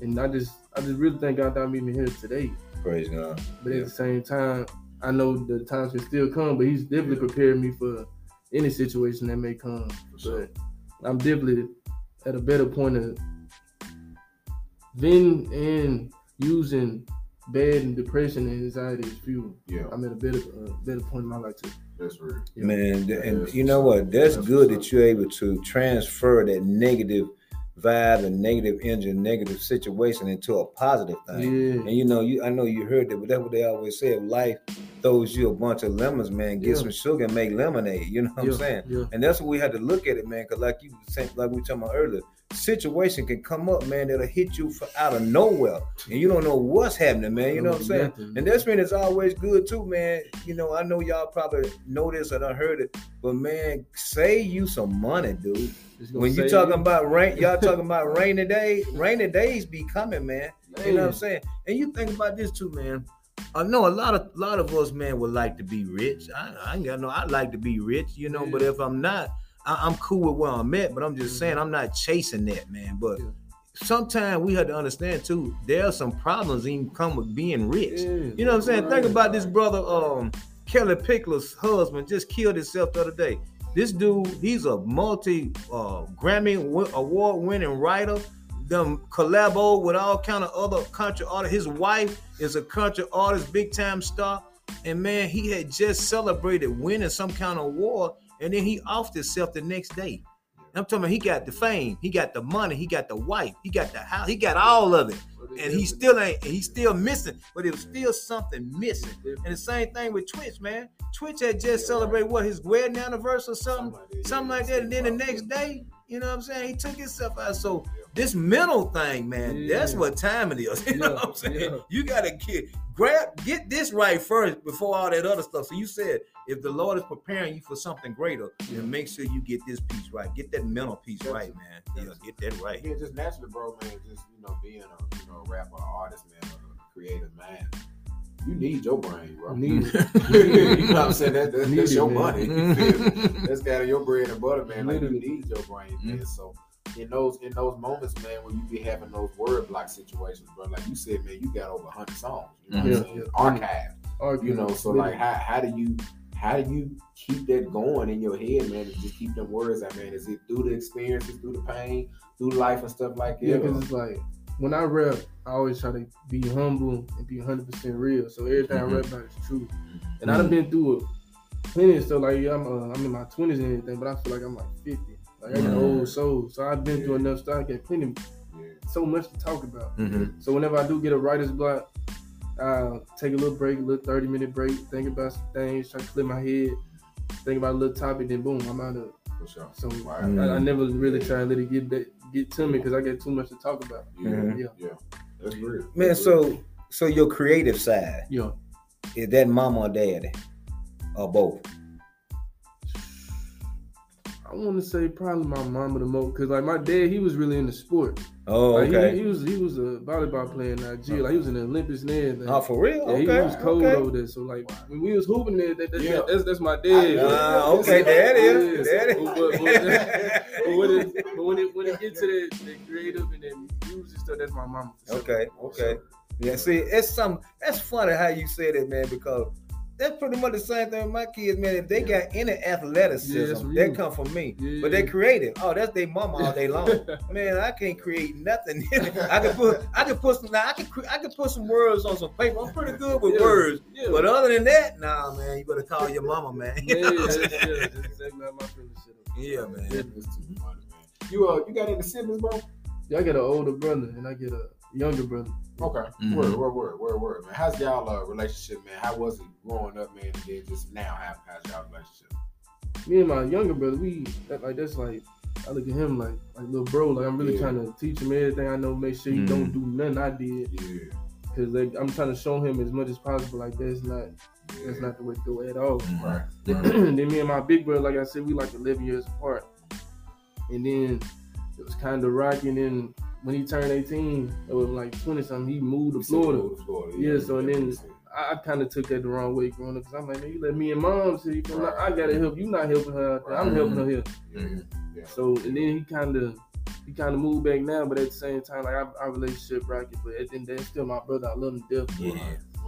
and I just, I just really thank God that I'm even here today. Praise God. But at the same time, I know the times can still come, but He's definitely prepared me for any situation that may come. Sure. But I'm definitely at a better point of venting and using bad and depression and anxiety as fuel. Yeah, I'm at a better uh, better point in my life too. that's real. Yeah. Man, th- and you know what? That's That's good that you're able to transfer that negative vibe and negative energy, and negative situation into a positive thing. Yeah. And you know, you I know you heard that, but that's what they always say. If life throws you a bunch of lemons, man, get Yeah. some sugar and make lemonade. You know what yeah, I'm saying? And that's what we had to look at it, man. Because like you saying, like we were talking about earlier, situation can come up, man, that'll hit you for out of nowhere, and you don't know what's happening, man. You know what I'm saying? Nothing. And that's when it's always good too, man. You know, I know y'all probably know this or done heard it, but man, save you some money, dude. When you talking about rain, y'all talking about rainy day, rainy days be coming, man. You know what I'm saying? And you think about this too, man. I know a lot of lot of us, man, would like to be rich. I, I ain't got no. I like to be rich, you know. But if I'm not, I, I'm cool with where I'm at. But I'm just Mhm. saying, I'm not chasing that, man. But Yeah. sometimes we have to understand too. There are some problems even come with being rich. Yeah. You know what I'm saying? Think about this brother, um, Kellie Pickler's husband just killed himself the other day. This dude, he's a multi uh, Grammy award winning writer. Them collabo with all kind of other country artists. His wife is a country artist, big time star. And man, he had just celebrated winning some kind of award, and then he offed himself the next day. I'm talking about he got the fame, he got the money, he got the wife, he got the house, he got all of it. And he still ain't and he's still missing but it was still something missing. And the same thing with Twitch man. Twitch had just celebrated what his wedding anniversary or something something like that. And then the next day you know what i'm saying he took himself out. So this mental thing man Yeah. that's what time it is you know Yeah, what i'm saying yeah. you gotta get grab get this right first before all that other stuff so you said if the lord is preparing you for something greater then mm-hmm. make sure you get this piece right get that mental piece right man yeah get that right Yeah, just naturally, bro, man. Just you know, being a you know a rapper, artist, man, a creative man. You need your brain, bro. Need you know what I'm saying? That, that, that's it, your man. money. You feel me? that's kind of your bread and butter, man. Like you need your brain, man. Mm-hmm. So in those in those moments, man, when you be having those word block situations, bro, like you said, man, you got over hundred songs. You know what Yeah, I'm saying? yeah. Archived. Argue. You know, so like how how do you how do you keep that going in your head, man, and just keep them words out, man? Is it through the experiences, through the pain, through life and stuff like that? Yeah, because it's like when I rap, I always try to be humble and be 100 percent real. So everything Mhm. I rap about is true. And I've been through it plenty of stuff. Like yeah, I'm uh, I'm in my 20s and everything, but I feel like I'm like 50. Like I got Mhm. old soul. So I've been through enough stuff. I got plenty, yeah. so much to talk about. Mhm. So whenever I do get a writer's block, I'll take a little break, a little 30 minute break, think about some things, try to clear my head, think about a little topic, then boom, I'm out of. For sure. So Right. I, I never really try to let it get that, get to me because I got too much to talk about. Yeah, Mhm. Yeah. yeah. That's real. Man, That's real. so so your creative side Yeah. is that mama or daddy or both? I want to say probably my mama the most because like my dad, he was really into sport. Oh, Like, he- okay. he, was he was a volleyball player in Nigeria. Like he was in the Olympics and everything. oh, for real? yeah, he was cold okay. over there. So like when we was hooping there, that, that, Yeah. that's that's my dad. Ah, okay, there it is. Yes. There it But, but, but when it but when it when it gets to that, that creative and then music stuff, that's my mama. for. Okay, okay. Yeah, see, it's some. That's funny how you say that, man. Because that's pretty much the same thing with my kids, man. If they got any athleticism, Yeah, that come from me. Yeah. But they creative. Oh, that's their mama all day long. man, I can't create nothing. I can put, I can put some, now I can, cre- I can put some words on some paper. I'm pretty good with Yeah. words. Yeah. But other than that, nah, man, you better call your mama, man. You Yeah, know what I'm that's, saying? yeah, that's exactly how my feelings. Yeah, man. It's too funny, man. You uh, you got any siblings, bro? Yeah, I got an older brother and I get a younger brother. Okay. Mhm. Word, word, word, word, word, man. How's y'all uh, relationship, man? How was it growing up, man? And then just now, how, how's y'all relationship? Me and my younger brother, we that, like that's like I look at him like like little bro. Like I'm really Yeah. trying to teach him everything I know. Make sure he Mhm. don't do nothing I did Yeah. because like I'm trying to show him as much as possible. Like that's not that's not the way to go at all. Right. then me and my big brother, like I said, we like 11 years apart. And then it was kind of rocky. And then when he turned 18, it was like 20 something, he moved to Florida. Florida. Yeah, so and then I, I kind of took that the wrong way growing up because I'm like, man, you let me and mom see, I'm not- I gotta help you, not helping her. out there. I'm Right. helping her here. Yeah. Yeah. So and then he kind of he kind of moved back now, but at the same time, like our, our relationship rocky. But at the end, day, still my brother. I love him to death. Yeah,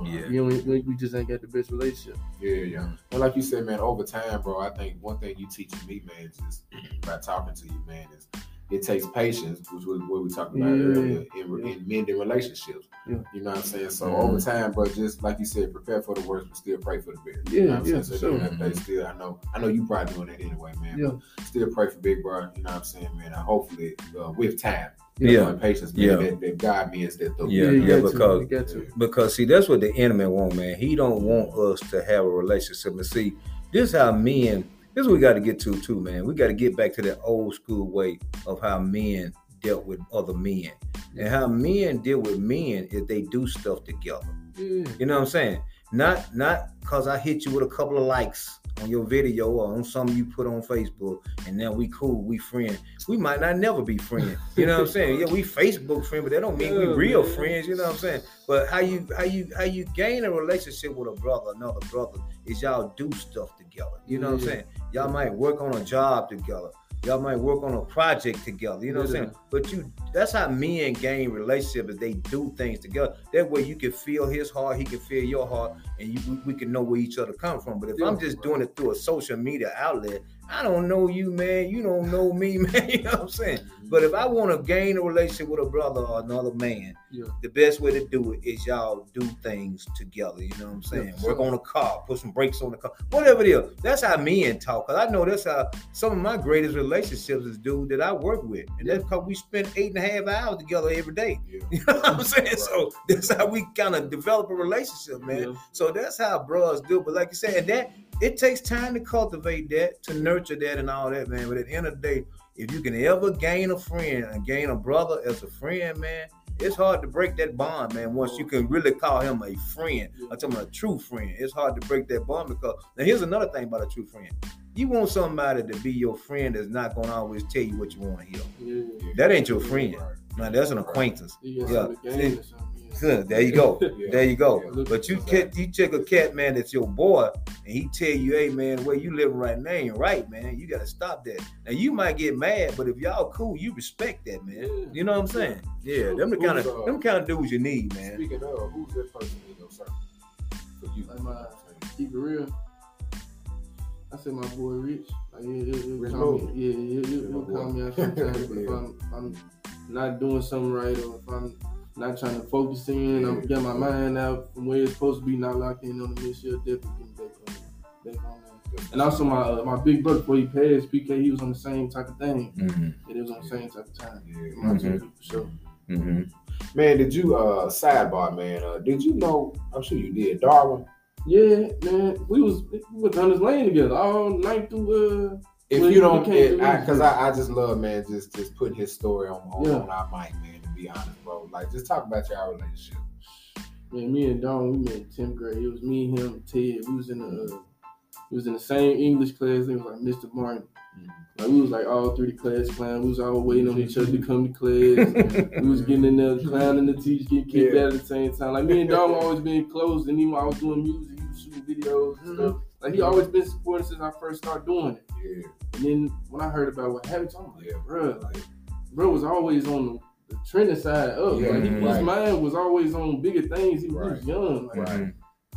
yeah. You know, we, we- we just ain't got the best relationship. Yeah, yeah. And like you said, man, over time, bro, I think one thing you teaching me, man, just by talking to you, man, is it takes patience, which was what we talked about Yeah. earlier in, Yeah. in mending relationships. Yeah. You know what I'm saying? So over time, but just like you said, prepare for the worst, but still pray for the best. Yeah, you know what I'm yeah, saying? So sure. at the end of the day, still, I know, I know you probably doing that anyway, man. Yeah. Still pray for Big Bro. You know what I'm saying, man? And hopefully, uh, with time, Yeah. and patience, man, Yeah. that, that God means that through. Yeah, you yeah, because- to. Because see, that's what the enemy want, man. He don't want us to have a relationship. And see, this how men. This is what we got to get to too, man. We got to get back to that old school way of how men dealt with other men, and how men deal with men is they do stuff together. Yeah. You know what I'm saying? Not not cause I hit you with a couple of likes on your video or on something you put on Facebook, and now we cool, we friend. We might not never be friends. You know what I'm saying? Yeah, we Facebook friend, but that don't mean we real friends. You know what I'm saying? But how you how you how you gain a relationship with a brother, another brother, is y'all do stuff together. You know what I'm saying? Y'all might work on a job together. Y'all might work on a project together. You know what I'm saying? But you that's how men gain relationship is they do things together. That way you can feel his heart, he can feel your heart, and you we, we can know where each other come from. But if I'm just doing it through a social media outlet, I don't know you, man. You don't know me, man. You know what I'm saying? Mm-hmm. But if I want to gain a relationship with a brother or another man, Yeah. the best way to do it is y'all do things together. You know what I'm saying? Yeah, Work sure. on a car, put some brakes on the car, whatever it is. That's how men talk. Cause I know that's how some of my greatest relationships is dude that I work with, and that's because we spend eight and a half hours together every day. Yeah. You know what I'm saying? So that's how we kind of develop a relationship, man. So that's how bros do. But like you said, that it takes time to cultivate that, to nurture that, and all that, man. But at the end of the day, if you can ever gain a friend and gain a brother as a friend, man, it's hard to break that bond, man. Once you can really call him a friend, I'm talking about a true friend. It's hard to break that bond because now here's another thing about a true friend. You want somebody to be your friend that's not gonna always tell you what you want to hear. Yeah. That ain't your friend. Right. Now that's an acquaintance. Yeah. some game or something. Yeah. Good. There you go. Yeah. There you go. Yeah. But you cat, you check a cat man that's your boy, and he tell you, "Hey man, where you living right now ain't right, man. You gotta stop that." Now you might get mad, but if y'all cool, you respect that, man. Yeah. You know what I'm saying? Yeah, them the kind of Who's, uh, them kind of dudes you need, man. Speaking of, who's that person in your circle? For you. Like my- Keep it real. I said my boy Rich. Like, he'll, he'll, he'll Rich call me. Yeah, he'll, he'll, he'll call me out sometimes. but if I'm, I'm not doing something right, or if I'm not trying to focus in, I'm getting my mind out from where it's supposed to be, not locked in on the mission. Definitely back on, back on that. And also my uh, my big brother before he passed, PK, he was on the same type of thing. Mm-hmm. It was on the same type of time. Yeah. My two Mhm. people, so. Mm-hmm. Man, did you uh sidebar, man? Uh, did you know? I'm sure you did. Darwin. Yeah, man, we was we was on this lane together all night through. Uh, If you you don't, can't it, do I, cause I, I just love, man, just just putting his story on on, Yeah. on our mic, man. Be honest, bro, like just talk about your relationship. Man, me and Don, we met in tenth grade. It was me, him, and Ted. We was in the uh, we was in the same English class. It was like Mr. Martin. Like we was like all through the class clown. We was all waiting on each other to come to class. we was getting in there clowning the teacher, getting kicked Yeah. out at the same time. Like me and Don always been close. And even when I was doing music, he was shooting videos and stuff. Like he always been supporting since I first started doing it. Yeah, And then when I heard about what happened, I'm like, yeah, bro, like bro was always on the trending side up. Yeah, like he, his mind was always on bigger things. He, was- he Right. was young. Like, right,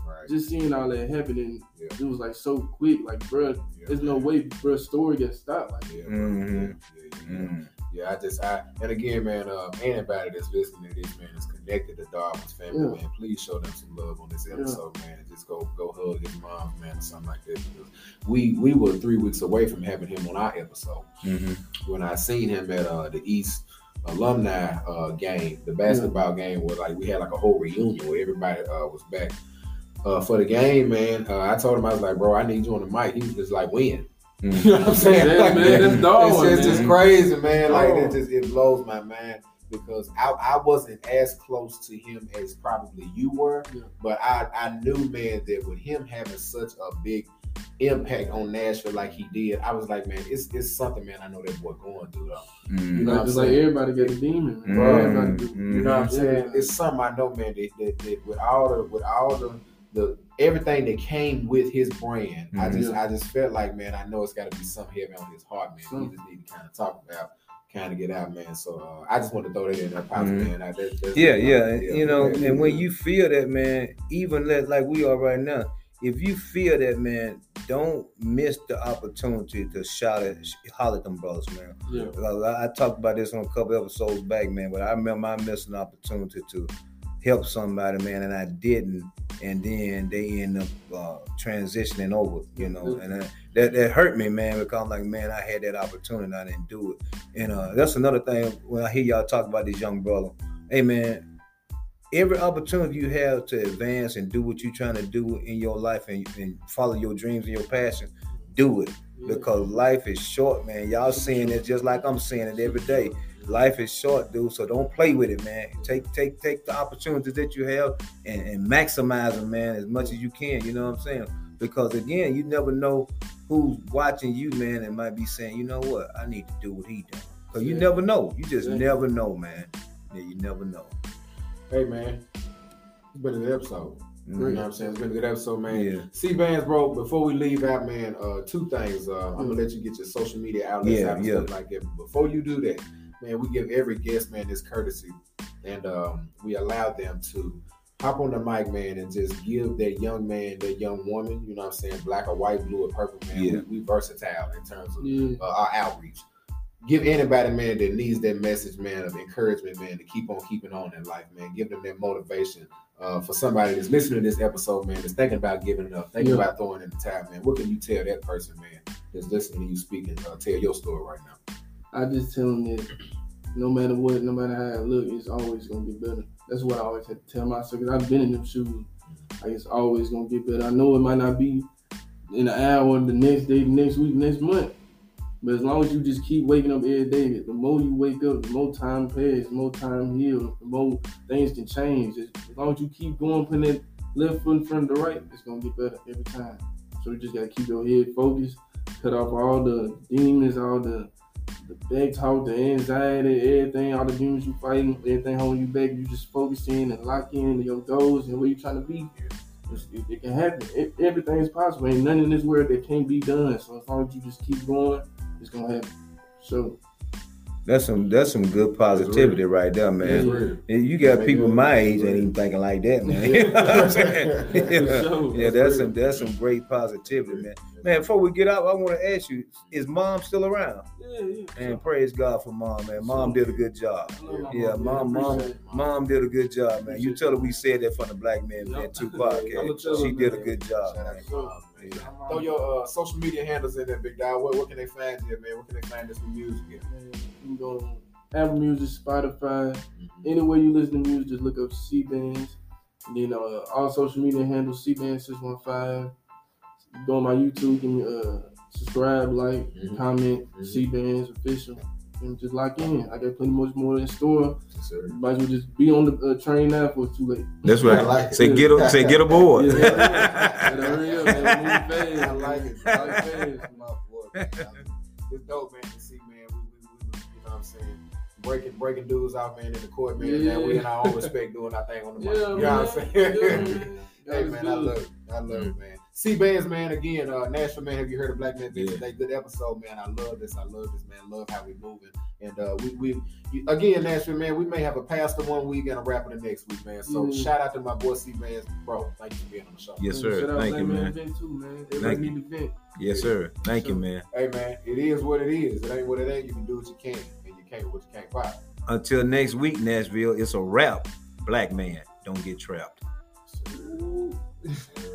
right. just seeing all that happening, Yeah. it was like so quick. Like, bro, Yeah. there's no way, bro, story gets stopped. Like, Yeah, bro. Mhm. yeah, yeah, yeah. Yeah, I just I and again, man, uh, anybody that's listening to this, man, is connected to Darwin's family, Yeah. man. Please show them some love on this Yeah. episode, man. And just go go hug his mom, man, or something like that. Because we we were three weeks away from having him on our episode. Mhm. When I seen him at uh, the East alumni uh, game, the basketball game, where like we had like a whole reunion where everybody uh, was back. Uh, for the game, man, uh, I told him I was like, bro, I need you on the mic. He was just like, when? Mhm. You know what I'm saying? Yeah, Like, man, that's Darwin, It's just, just man. crazy, man. Like Darwin. it just it blows my mind because I, I wasn't as close to him as probably you were, Yeah. but I, I knew, man, that with him having such a big impact on Nashville like he did, I was like, man, it's it's something, man. I know that boy going through though. Mhm. know what like, I'm just like saying? everybody got a demon, man. Everybody do. Mhm. You know what I'm saying? It's something I know, man. That, that, that with all the with all the the everything that came with his brand, I Mhm. just I just felt like, man, I know it's got to be something heavy on his heart, man. Some- He just need to kind of talk about, kind of get out, man. So uh, I just want to throw that in there, Pops, Mhm. man. I, that, that's, Yeah, yeah, you know, yeah. and when you feel that, man, even let, like we are right now, if you feel that, man, don't miss the opportunity to shout at, holler at them brothers, man. Yeah. I, I talked about this on a couple episodes back, man, but I remember I missed an opportunity to help somebody, man, and I didn't, and then they end up uh, transitioning over, you know, and uh, that that hurt me, man, because I'm like, man, I had that opportunity, and I didn't do it, and uh, that's another thing when I hear y'all talk about this young brother, hey, man, every opportunity you have to advance and do what you're trying to do in your life and, and follow your dreams and your passion, do it because life is short, man. Y'all seeing it just like I'm seeing it every day. Life is short, dude. So don't play with it, man. Take take take the opportunities that you have and, and maximize them, man, as much as you can. You know what I'm saying? Because again, you never know who's watching you, man, and might be saying, you know what, I need to do what he does. Cause you Yeah. never know. You just Yeah. never know, man. Yeah, you never know. Hey, man, it's been a good episode. You know what I'm saying? It's been a good episode, man. Yeah. CBandz, bro. Before we leave out, man, uh, two things. Uh, I'm gonna let you get your social media outlets Yeah, out and yeah. stuff like that. But before you do that, man, we give every guest, man, this courtesy, and um, we allow them to hop on the mic, man, and just give that young man, that young woman, you know what I'm saying, black or white, blue or purple, man. Yeah. We, we versatile in terms of Yeah. uh, our outreach. Give anybody, man, that needs that message, man, of encouragement, man, to keep on keeping on in life, man. Give them that motivation. Uh, for somebody that's listening to this episode, man, that's thinking about giving up, thinking Yeah. about throwing in the towel, man. What can you tell that person, man, that's listening to you speaking? Uh, tell your story right now. I just tell them that no matter what, no matter how it look, it's always gonna get better. That's what I always had to tell myself. Cause I've been in them shoes. Like it's always gonna get better. I know it might not be in an hour, the next day, the next week, next month. But as long as you just keep waking up every day, the more you wake up, the more time passes, the more time heals, the more things can change. As long as you keep going, putting that left foot in front of the right, it's gonna get better every time. So you just gotta keep your head focused, cut off all the demons, all the the back talk, the anxiety, everything, all the demons you fighting, everything holding you back. You just focus in and lock in to your goals and where you trying to be. It's- It, it can happen. It, everything is possible. Ain't nothing in this world that can't be done. So as long as you just keep going, it's gonna happen. So That's some that's some good positivity right there, man. And You got people my age ain't even thinking like that, man. You know what I'm saying? yeah, yeah, That's some that's some great positivity, man. Man, before we get out, I want to ask you: Is mom still around? yeah, yeah. And praise God for mom, man. Mom did a good job. I love my Yeah, mom, mom, mom did a good job, man. You tell her we said that from the Black Man Man Two podcast. She did a good job, man. To Mom, man. Yeah. Throw your uh, social media handles in there, Big Dog. Where, where can they find you, man? Where can they find this new music at? Man, You can go on Apple Music, Spotify, Mm-hmm. anywhere you listen to music, just look up CBandz. And then uh, all social media handles CBandz six one five. Go on my YouTube, give me uh subscribe, like, Mhm. comment, Mhm. CBandz official, and just lock in. I got plenty much more in store. Yes, sir. You might as well just be on the uh, train now before it's too late. That's I like it. Say get a, say get aboard. Yeah, Better hurry up, man. Fast. I like it. I like it. fast. My boy, man. It's dope, man, to see, man. We, we, we, you know what I'm saying? Breaking breaking dudes out, man, in the court, man. and now we in our own respect doing our thing on the mic. Yeah, you know what I'm saying? Yeah, man. hey, God is man, I love it. I love it, man. CBandz, man. Again, uh, Nashville, man. Have you heard of Black Man Vent Yeah. today? Good episode, man. I love this. I love this, man. Love how we moving. And uh, we we you- again, Nashville, man. We may have a pastor one week and a rapper the next week, man. So Mm. shout out to my boy CBandz, bro. Thank you for being on the show. Yes, sir. Shout Thank Black you, man. Vent too, man. Everybody Thank need to vent. Yes, sir. Thank you, man. Hey, man. It is what it is. It ain't what it ain't. You can do what you can, and you can't what you can't fight. Until next week, Nashville, it's a wrap. Black man, don't get trapped. Ooh.